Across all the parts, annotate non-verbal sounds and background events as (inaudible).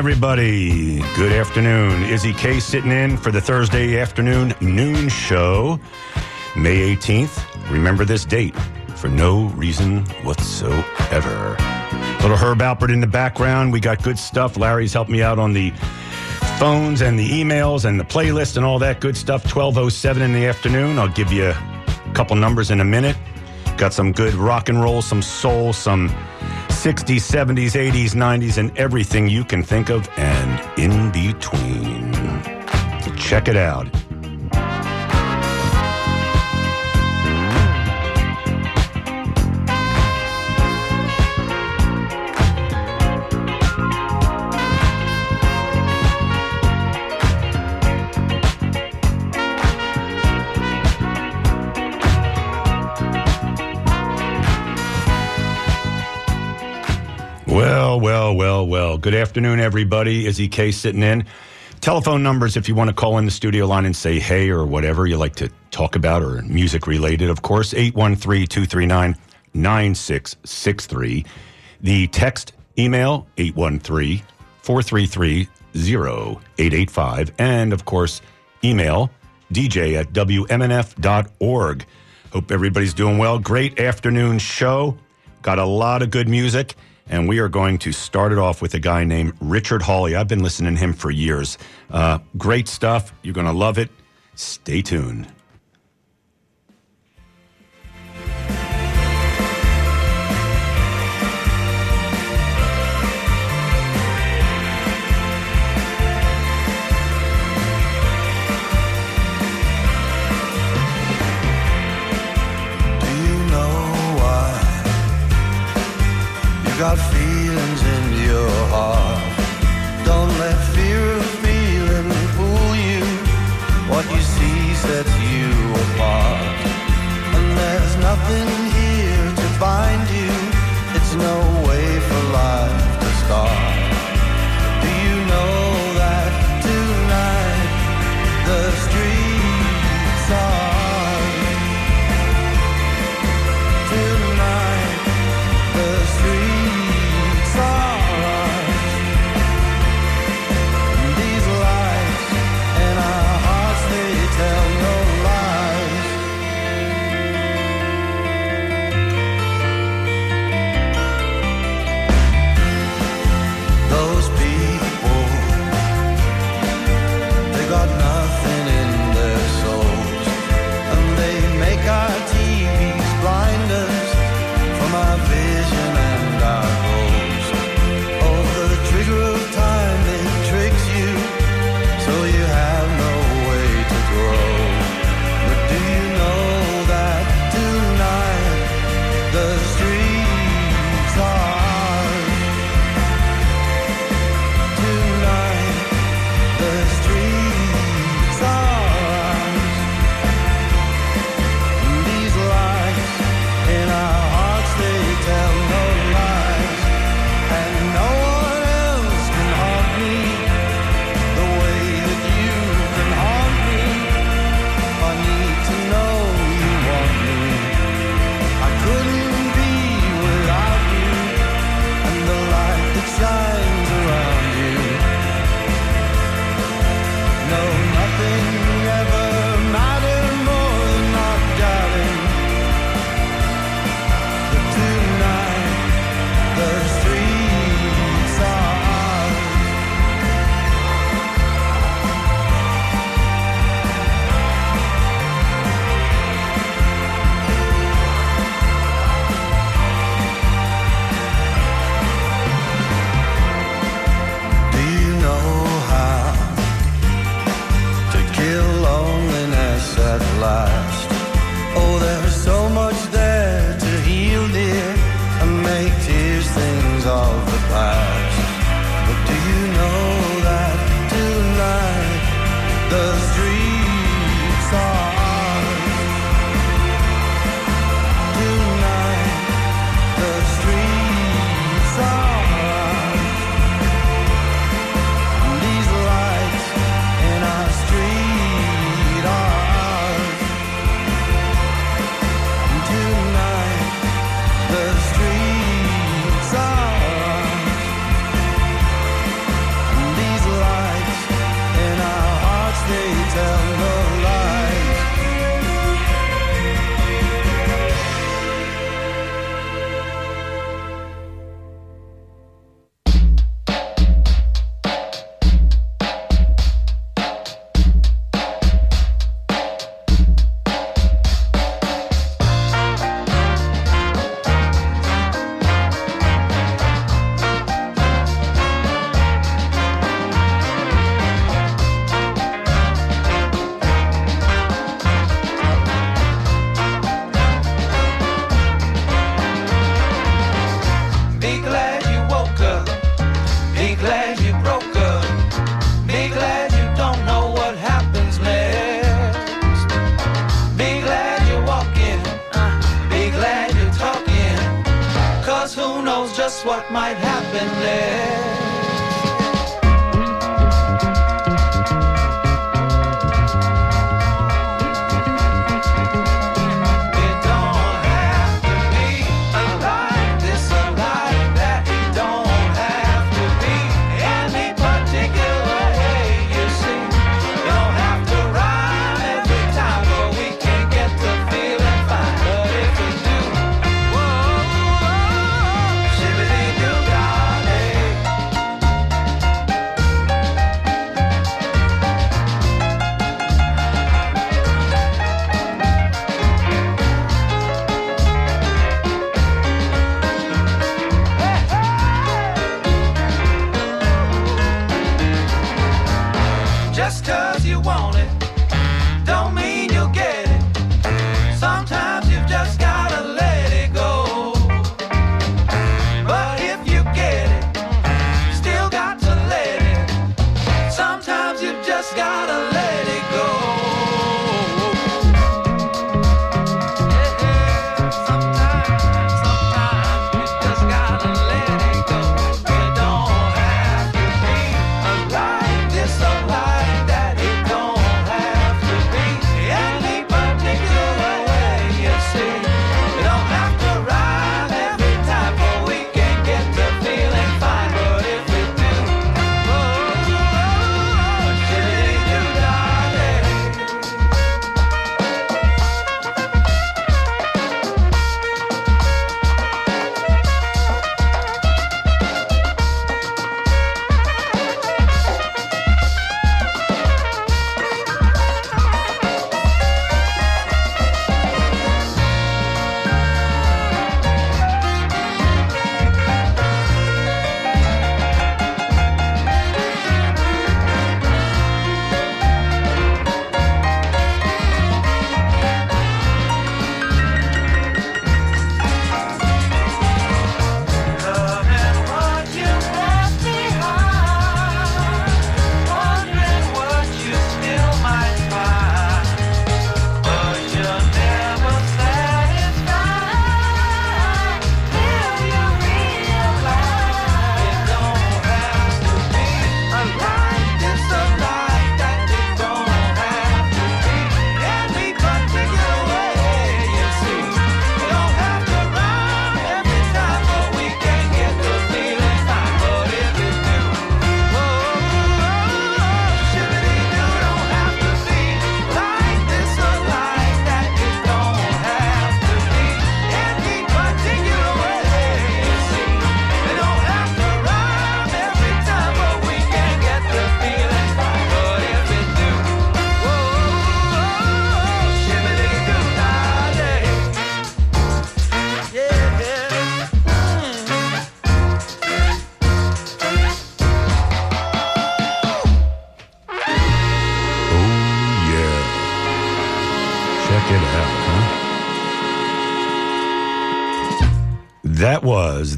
everybody. Good afternoon. Izzy K sitting in for the Thursday afternoon noon show, May 18th. Remember this date for no reason whatsoever. Little Herb Alpert in the background. We got good stuff. Larry's helped me out on the phones and the emails and the playlist and all that good stuff. 1207 in the afternoon. I'll give you a couple numbers in a minute. Got some good rock and roll, some soul, some 60s, 70s, 80s, 90s, and everything you can think of and in between. Check it out. Well, well, well. Good afternoon, everybody. Izzy K sitting in. Telephone numbers if you want to call in the studio line and say hey or whatever you like to talk about or music related, of course. 813 239 9663. The text email 813 433 0885. And of course, email dj at wmnf.org. Hope everybody's doing well. Great afternoon show. Got a lot of good music. And we are going to start it off with a guy named Richard Hawley. I've been listening to him for years. Uh, great stuff. You're going to love it. Stay tuned. You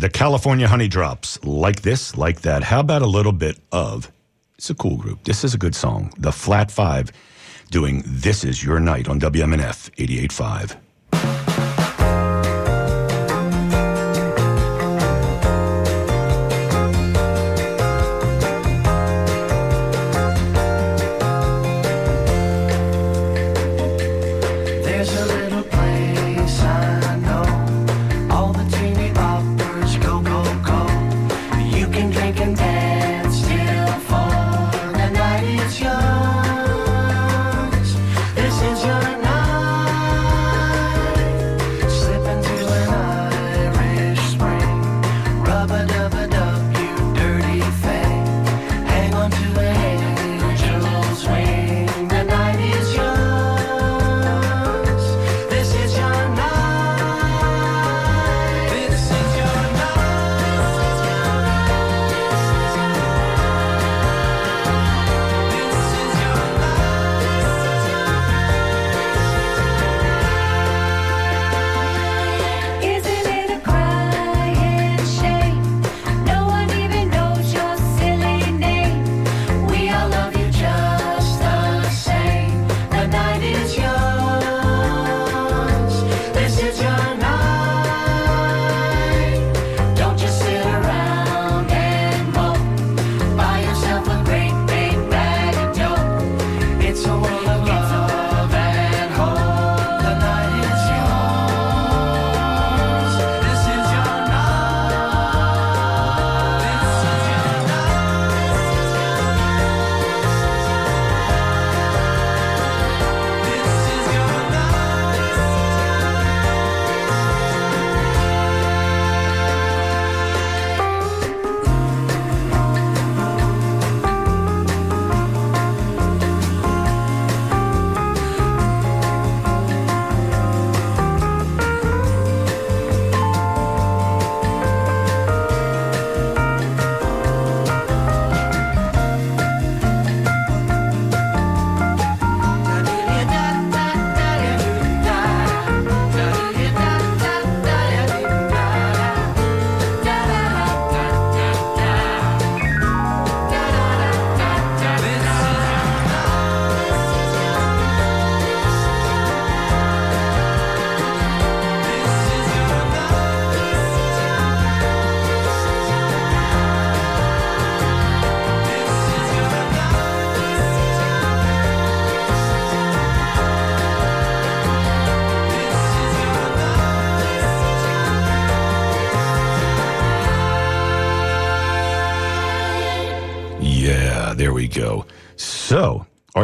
the California Honey Drops. Like this, like that. How about a little bit of, it's a cool group. This is a good song. The Flat Five doing This Is Your Night on WMNF 88.5.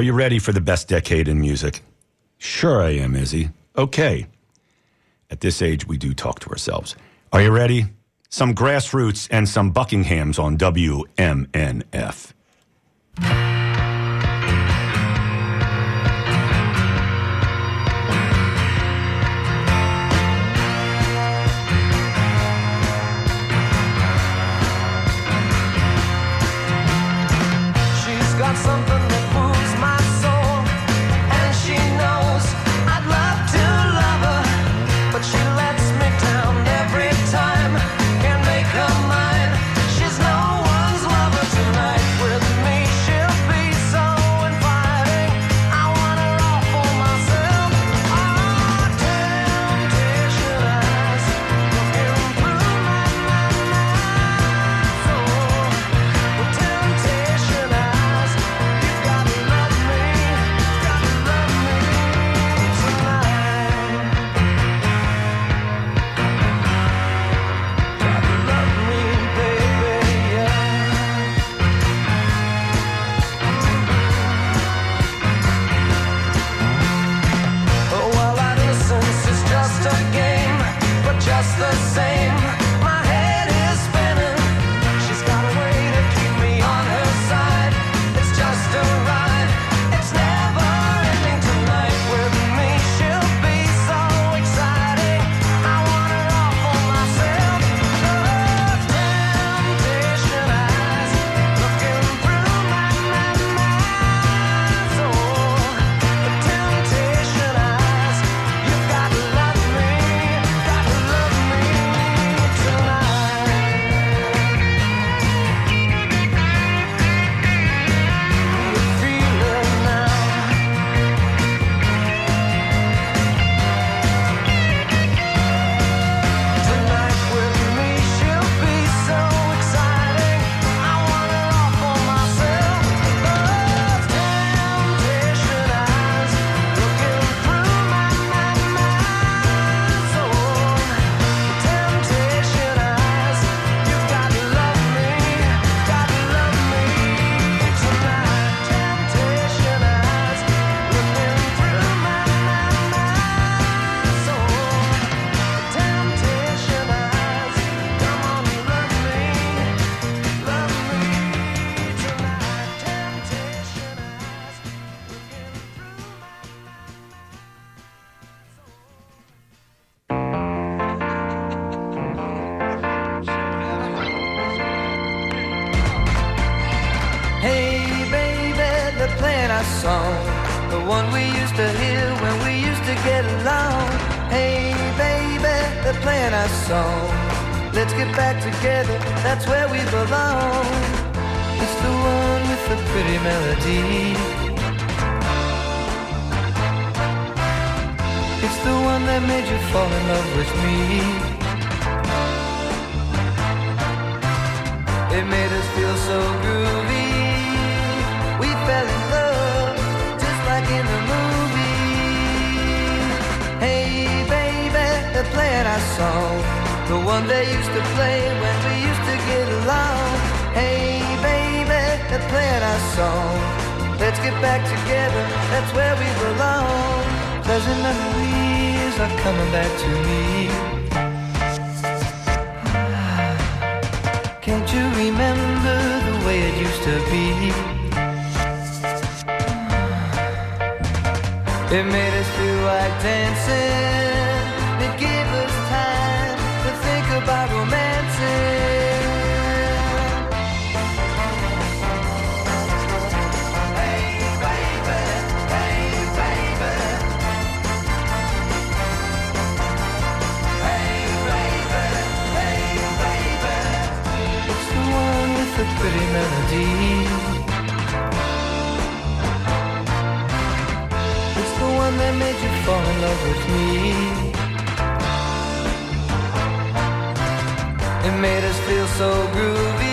you ready for the best decade in music? Sure, I am, Izzy. Okay. At this age, we do talk to ourselves. Are you ready? Some grassroots and some Buckinghams on WMNF. alone. Pleasant memories are coming back to me. Ah, can't you remember the way it used to be? Ah, it made us feel like dancing. It gave us time to think about. every melody. It's the one that made you fall in love with me. It made us feel so groovy.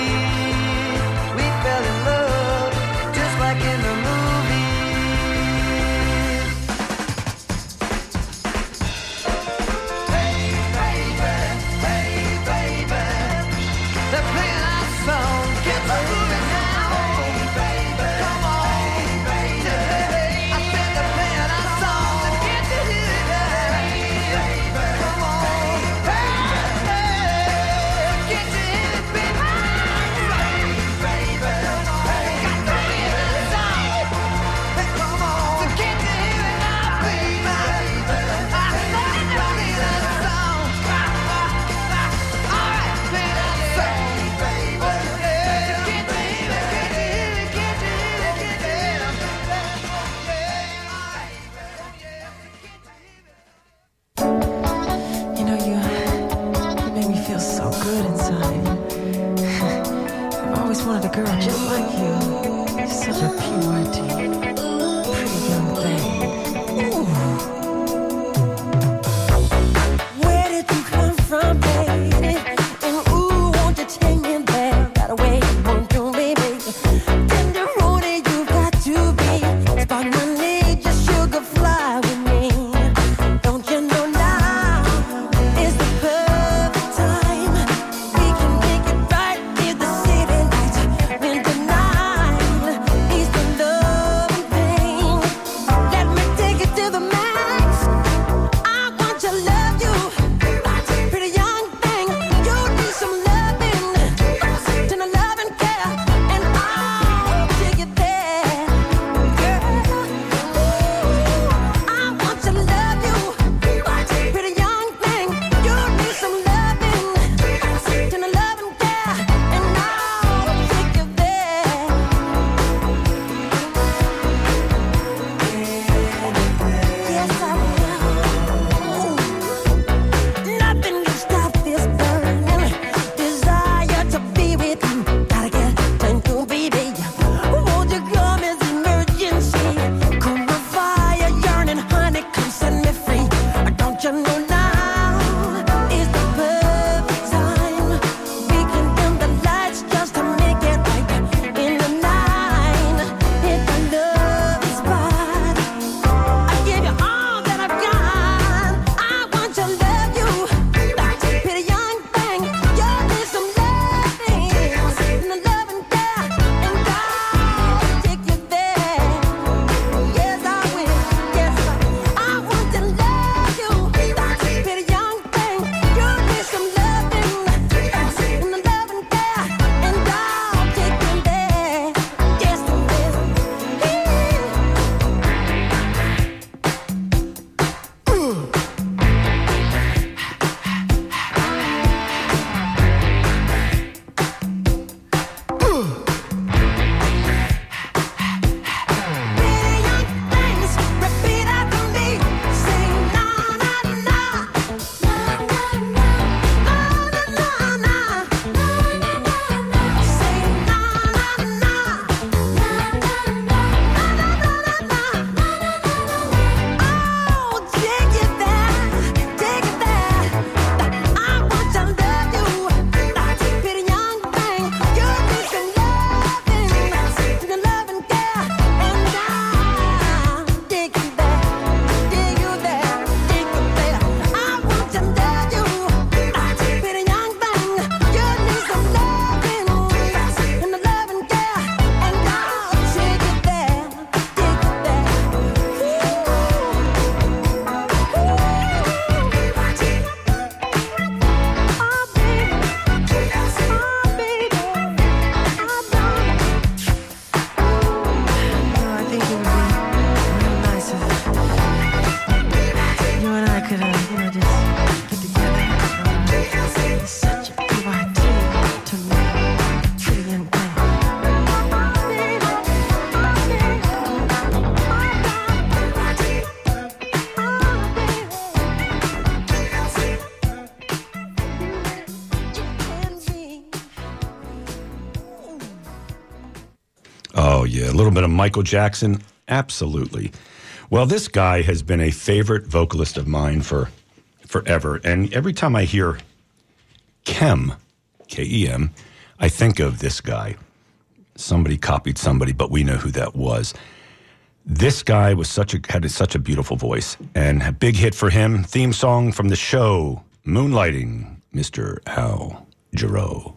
Michael Jackson? Absolutely. Well, this guy has been a favorite vocalist of mine for forever. And every time I hear Kem, K E M, I think of this guy. Somebody copied somebody, but we know who that was. This guy was such a had such a beautiful voice and a big hit for him. Theme song from the show Moonlighting, Mr. Al Jarreau.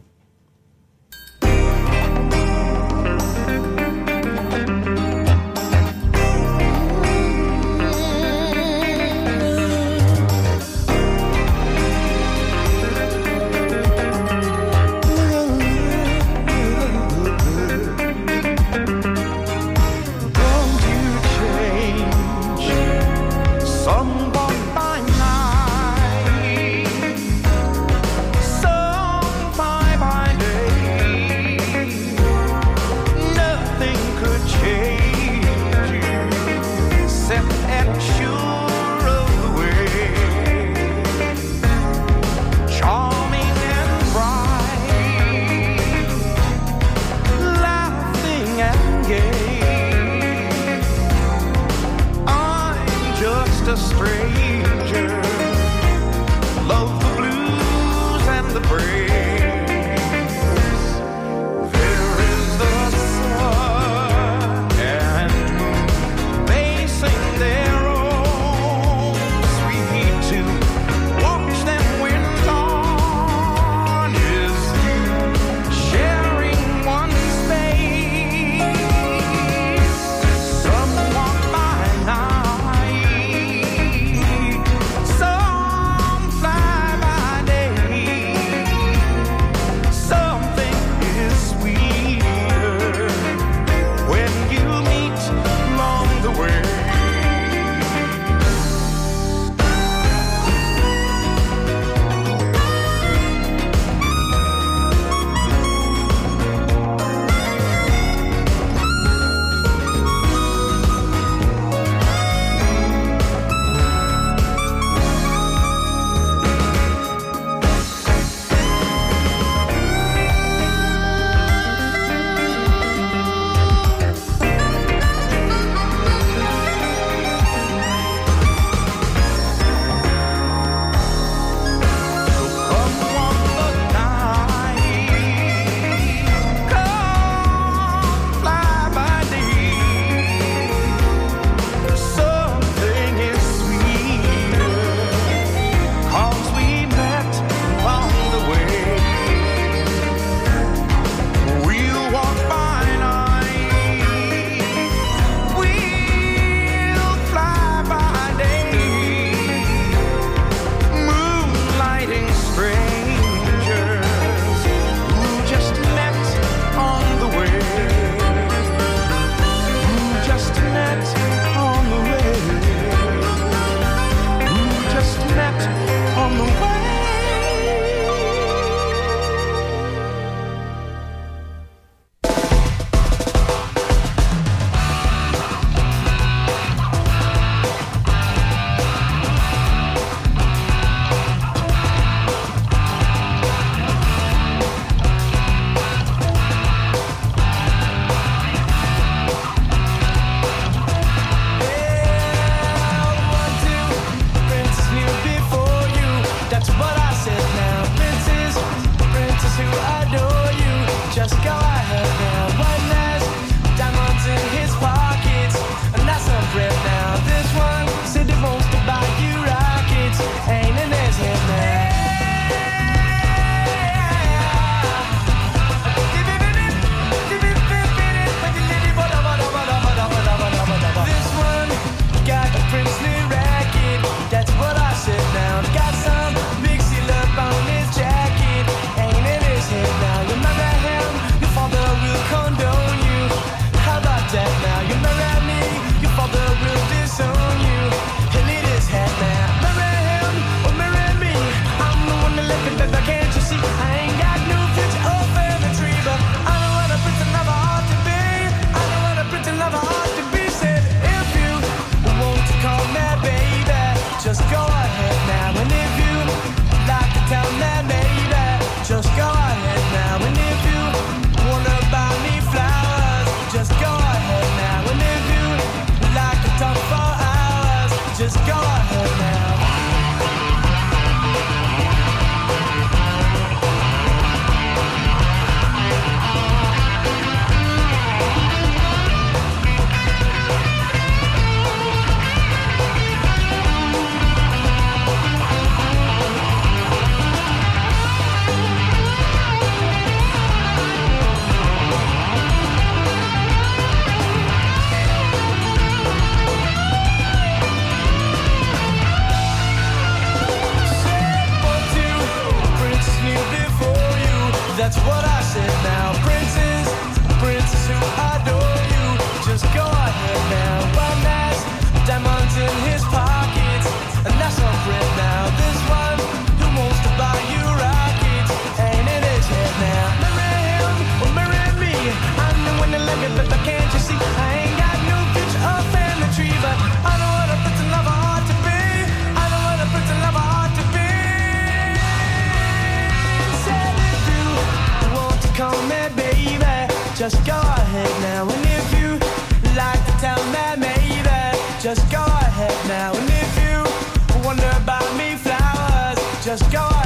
Go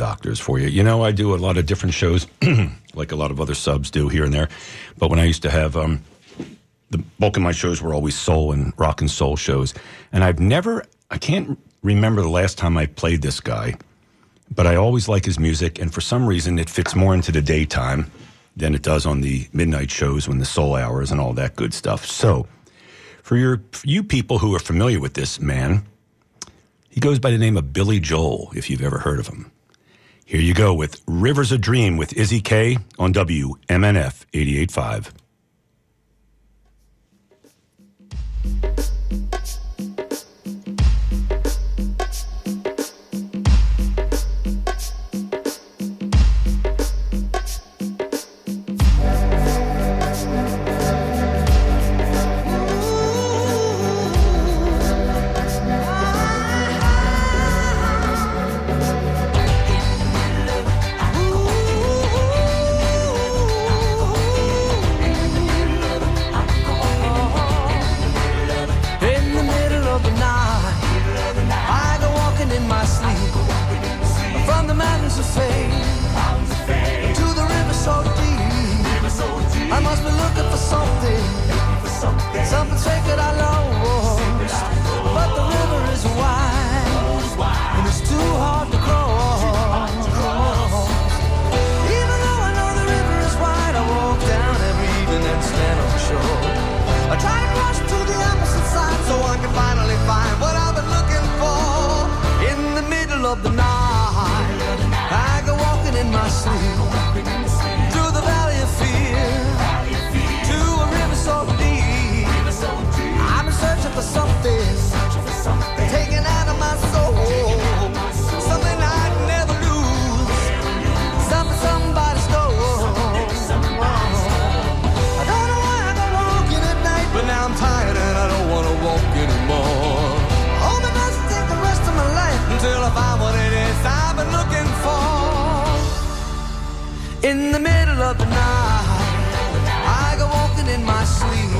doctors for you. You know, I do a lot of different shows, (clears throat) like a lot of other subs do here and there. But when I used to have um, the bulk of my shows were always soul and rock and soul shows, and I've never, I can't remember the last time I played this guy, but I always like his music, and for some reason, it fits more into the daytime than it does on the midnight shows when the soul hours and all that good stuff. So, for your you people who are familiar with this man, he goes by the name of Billy Joel, if you've ever heard of him. Here you go with Rivers of Dream with Izzy K on WMNF 88.5. In the middle of the night, I go walking in my sleep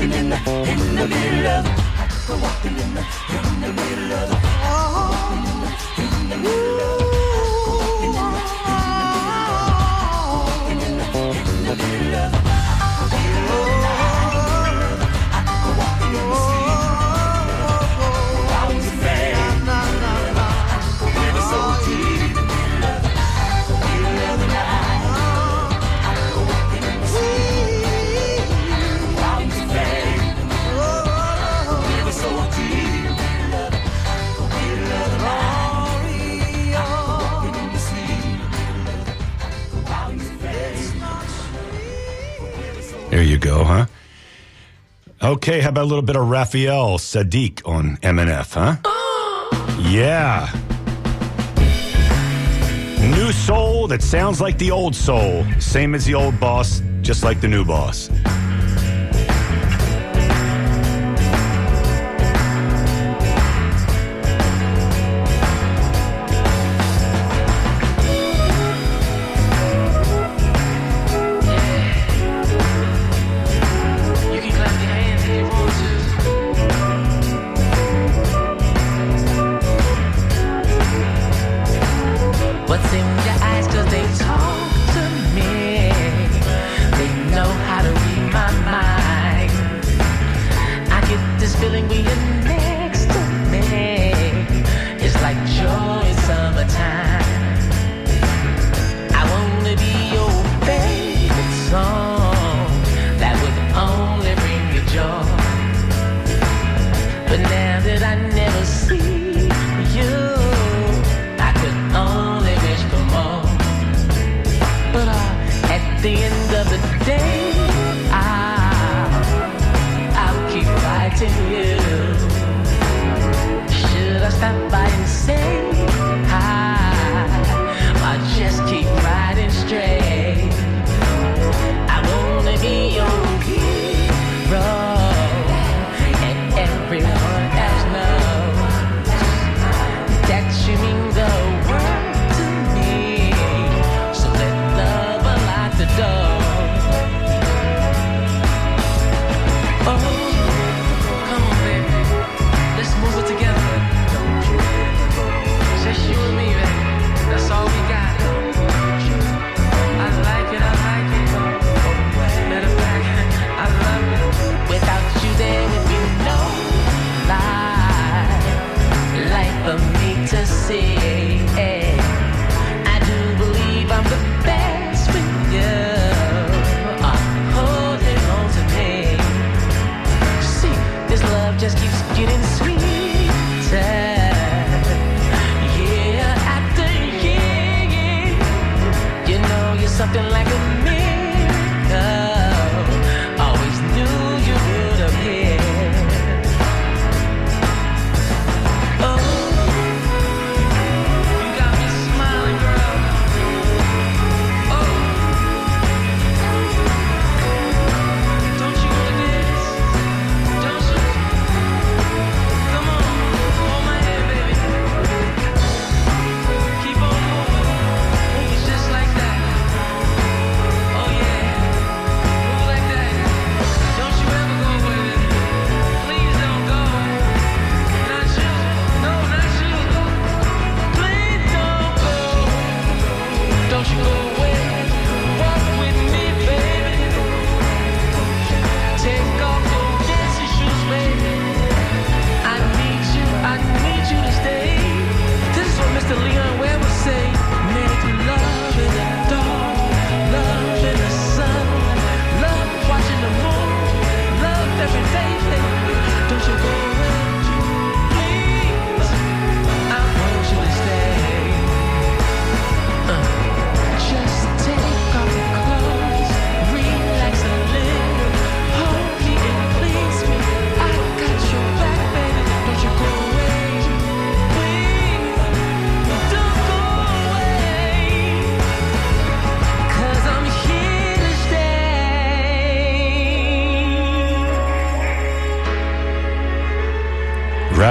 walking in the in the middle of. We're walking in the Okay, how about a little bit of Raphael Saadiq on MNF, huh? (gasps) yeah. New soul that sounds like the old soul, same as the old boss, just like the new boss.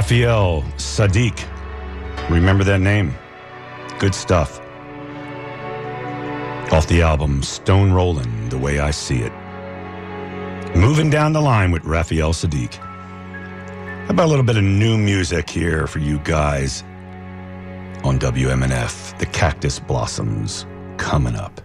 Raphael Saadiq. Remember that name. Good stuff. Off the album Stone Rollin', The Way I See It. Moving down the line with Raphael Saadiq. How about a little bit of new music here for you guys on WMNF? The Cactus Blossoms coming up.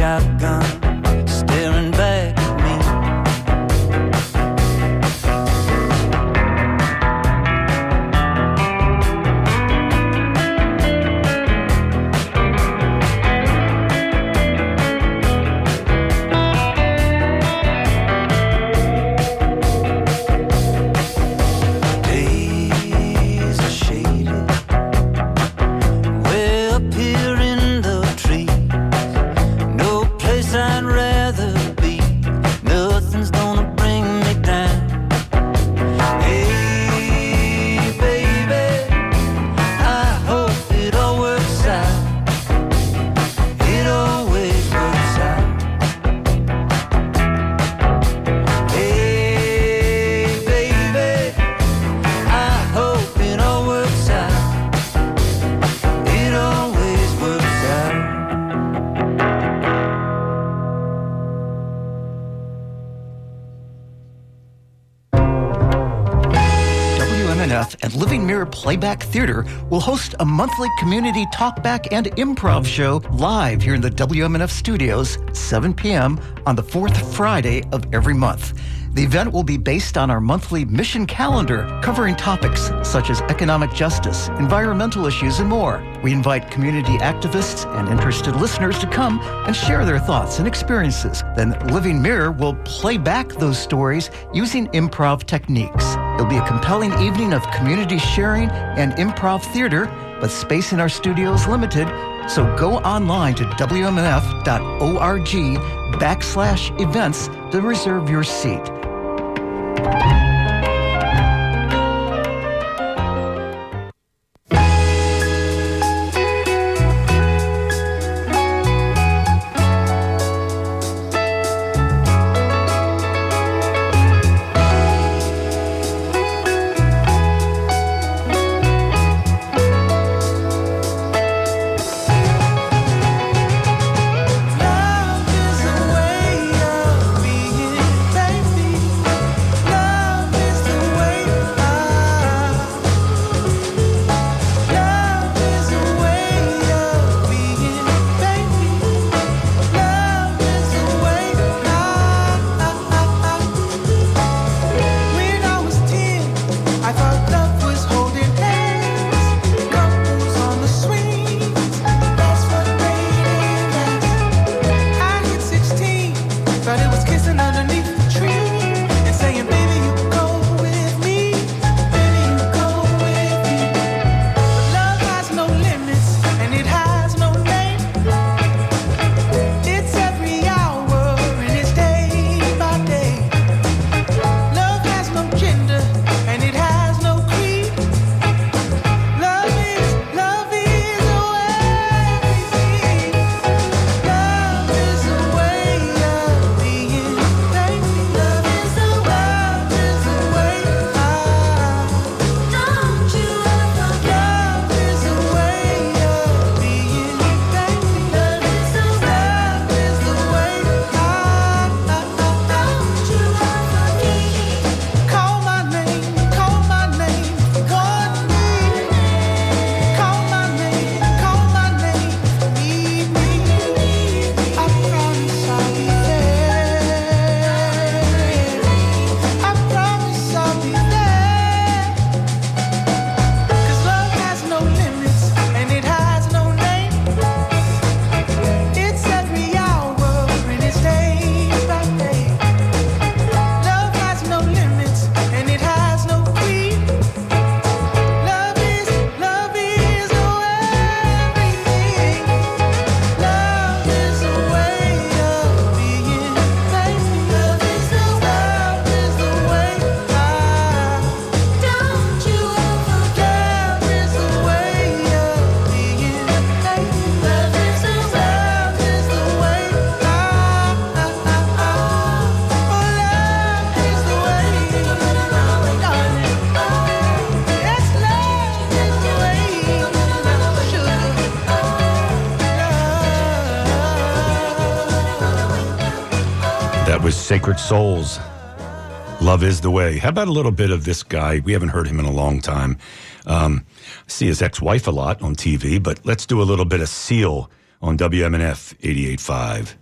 Shotgun, Theater will host a monthly community talkback and improv show live here in the WMNF studios, 7 p.m. on the fourth Friday of every month. The event will be based on our monthly mission calendar, covering topics such as economic justice, environmental issues, and more. We invite community activists and interested listeners to come and share their thoughts and experiences. Then Living Mirror will play back those stories using improv techniques. It'll be a compelling evening of community sharing and improv theater, but space in our studio is limited, so go online to wmnf.org backslash events to reserve your seat. Sacred Souls. Love is the way. How about a little bit of this guy? We haven't heard him in a long time. Um, I see his ex wife a lot on TV, but let's do a little bit of Seal on WMNF 88.5.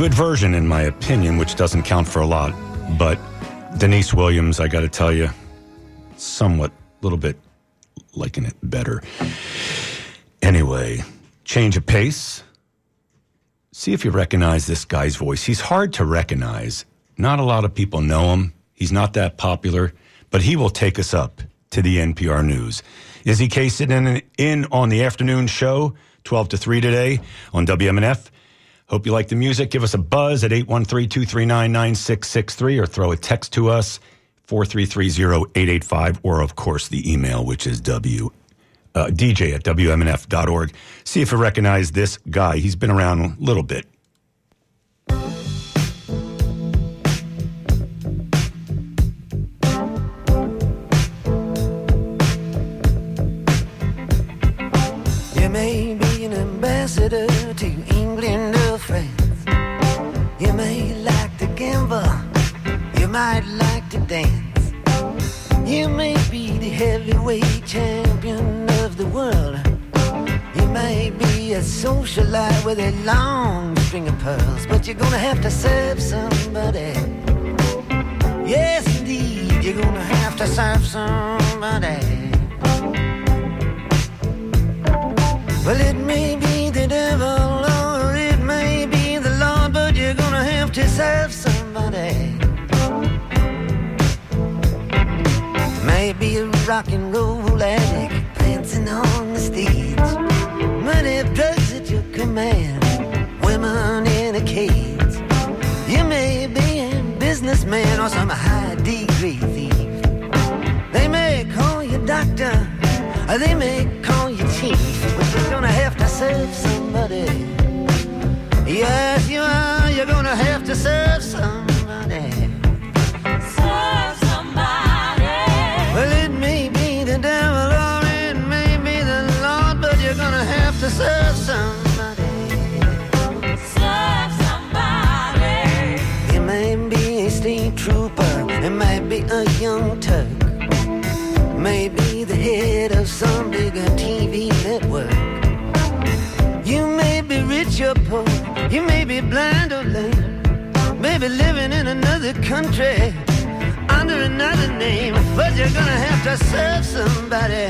good version, in my opinion, which doesn't count for a lot. But Deniece Williams, I got to tell you, somewhat, a little bit liking it better. Anyway, change of pace. See if you recognize this guy's voice. He's hard to recognize. Not a lot of people know him. He's not that popular, but he will take us up to the NPR News. Izzy K sitting in, in on the afternoon show, 12 to 3 today on WMNF. Hope you like the music. Give us a buzz at 813-239-9663 or throw a text to us, 4330885, or of course the email, which is W uh, DJ at WMNF.org. See if you recognize this guy. He's been around a little bit. Gamble. You might like to dance. You may be the heavyweight champion of the world. You may be a socialite with a long string of pearls, but you're gonna have to serve somebody. Yes, indeed, you're gonna have to serve somebody. Well, it may be the devil Maybe a rock and roll addict dancing on the stage. Money, drugs at your command, women in a cage. You may be a businessman or some high degree thief. They may call you doctor, or they may call you chief, but you're gonna have to serve somebody. Yes, you are. You're gonna have to serve somebody somebody. Serve somebody. Well, it may be the devil or it may be the Lord, but you're gonna have to serve somebody. Serve somebody. It be a state trooper, it might be a young Turk, maybe the head of some bigger TV network. You may be rich or poor, you may be blind or lame, maybe living in another country under another name, but you're gonna have to serve somebody.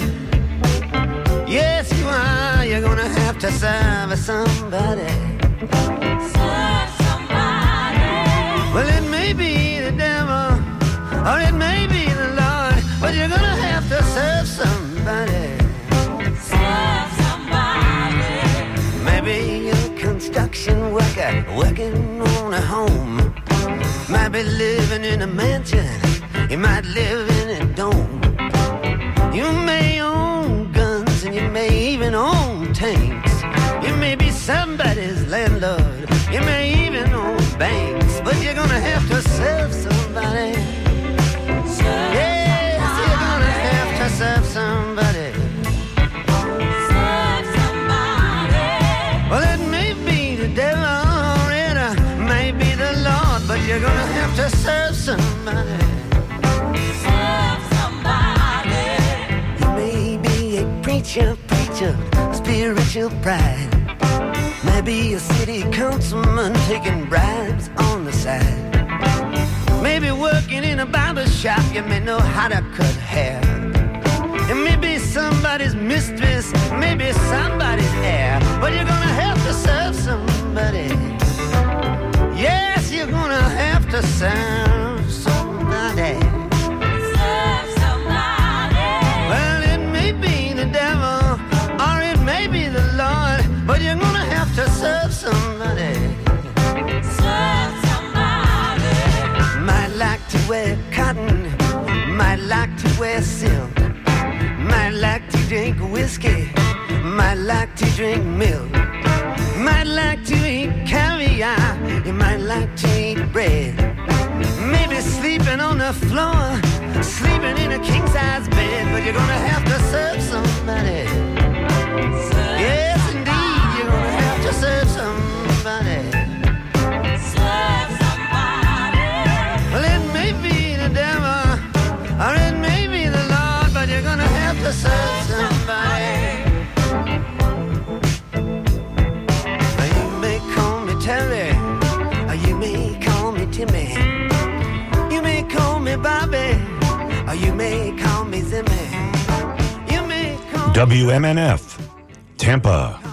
Yes, you are. You're gonna have to serve somebody. Serve somebody. Well, it may be the devil, or it may be the Lord, but you're gonna have to serve somebody. Serve somebody. Maybe you're a construction worker working on a home. Might be living in a mansion, you might live in a dome. You may own guns and you may even own tanks. You may be somebody's landlord, you may even own banks, but you're gonna have to serve somebody. Yes, you're gonna have to serve somebody. You're gonna have to serve somebody. Serve somebody. You may be a preacher, preacher, spiritual pride. Maybe a city councilman taking bribes on the side. Maybe working in a barber shop, you may know how to cut hair. And maybe somebody's mistress, maybe somebody's heir. But you're gonna have to serve somebody. Yes, you're gonna have to serve somebody. Serve somebody. Well, it may be the devil, or it may be the Lord, but you're gonna have to serve somebody. Serve somebody. Might like to wear cotton, might like to wear silk, might like to drink whiskey, might like to drink milk, might like to eat caviar, you might like to eat bread. Maybe sleeping on the floor, sleeping in a king size bed, but you're gonna have to serve somebody. Yes, indeed, you're gonna have to serve somebody. Serve somebody. Well, it may be the devil, or it may be the Lord, but you're gonna have to serve somebody. WMNF, Tampa.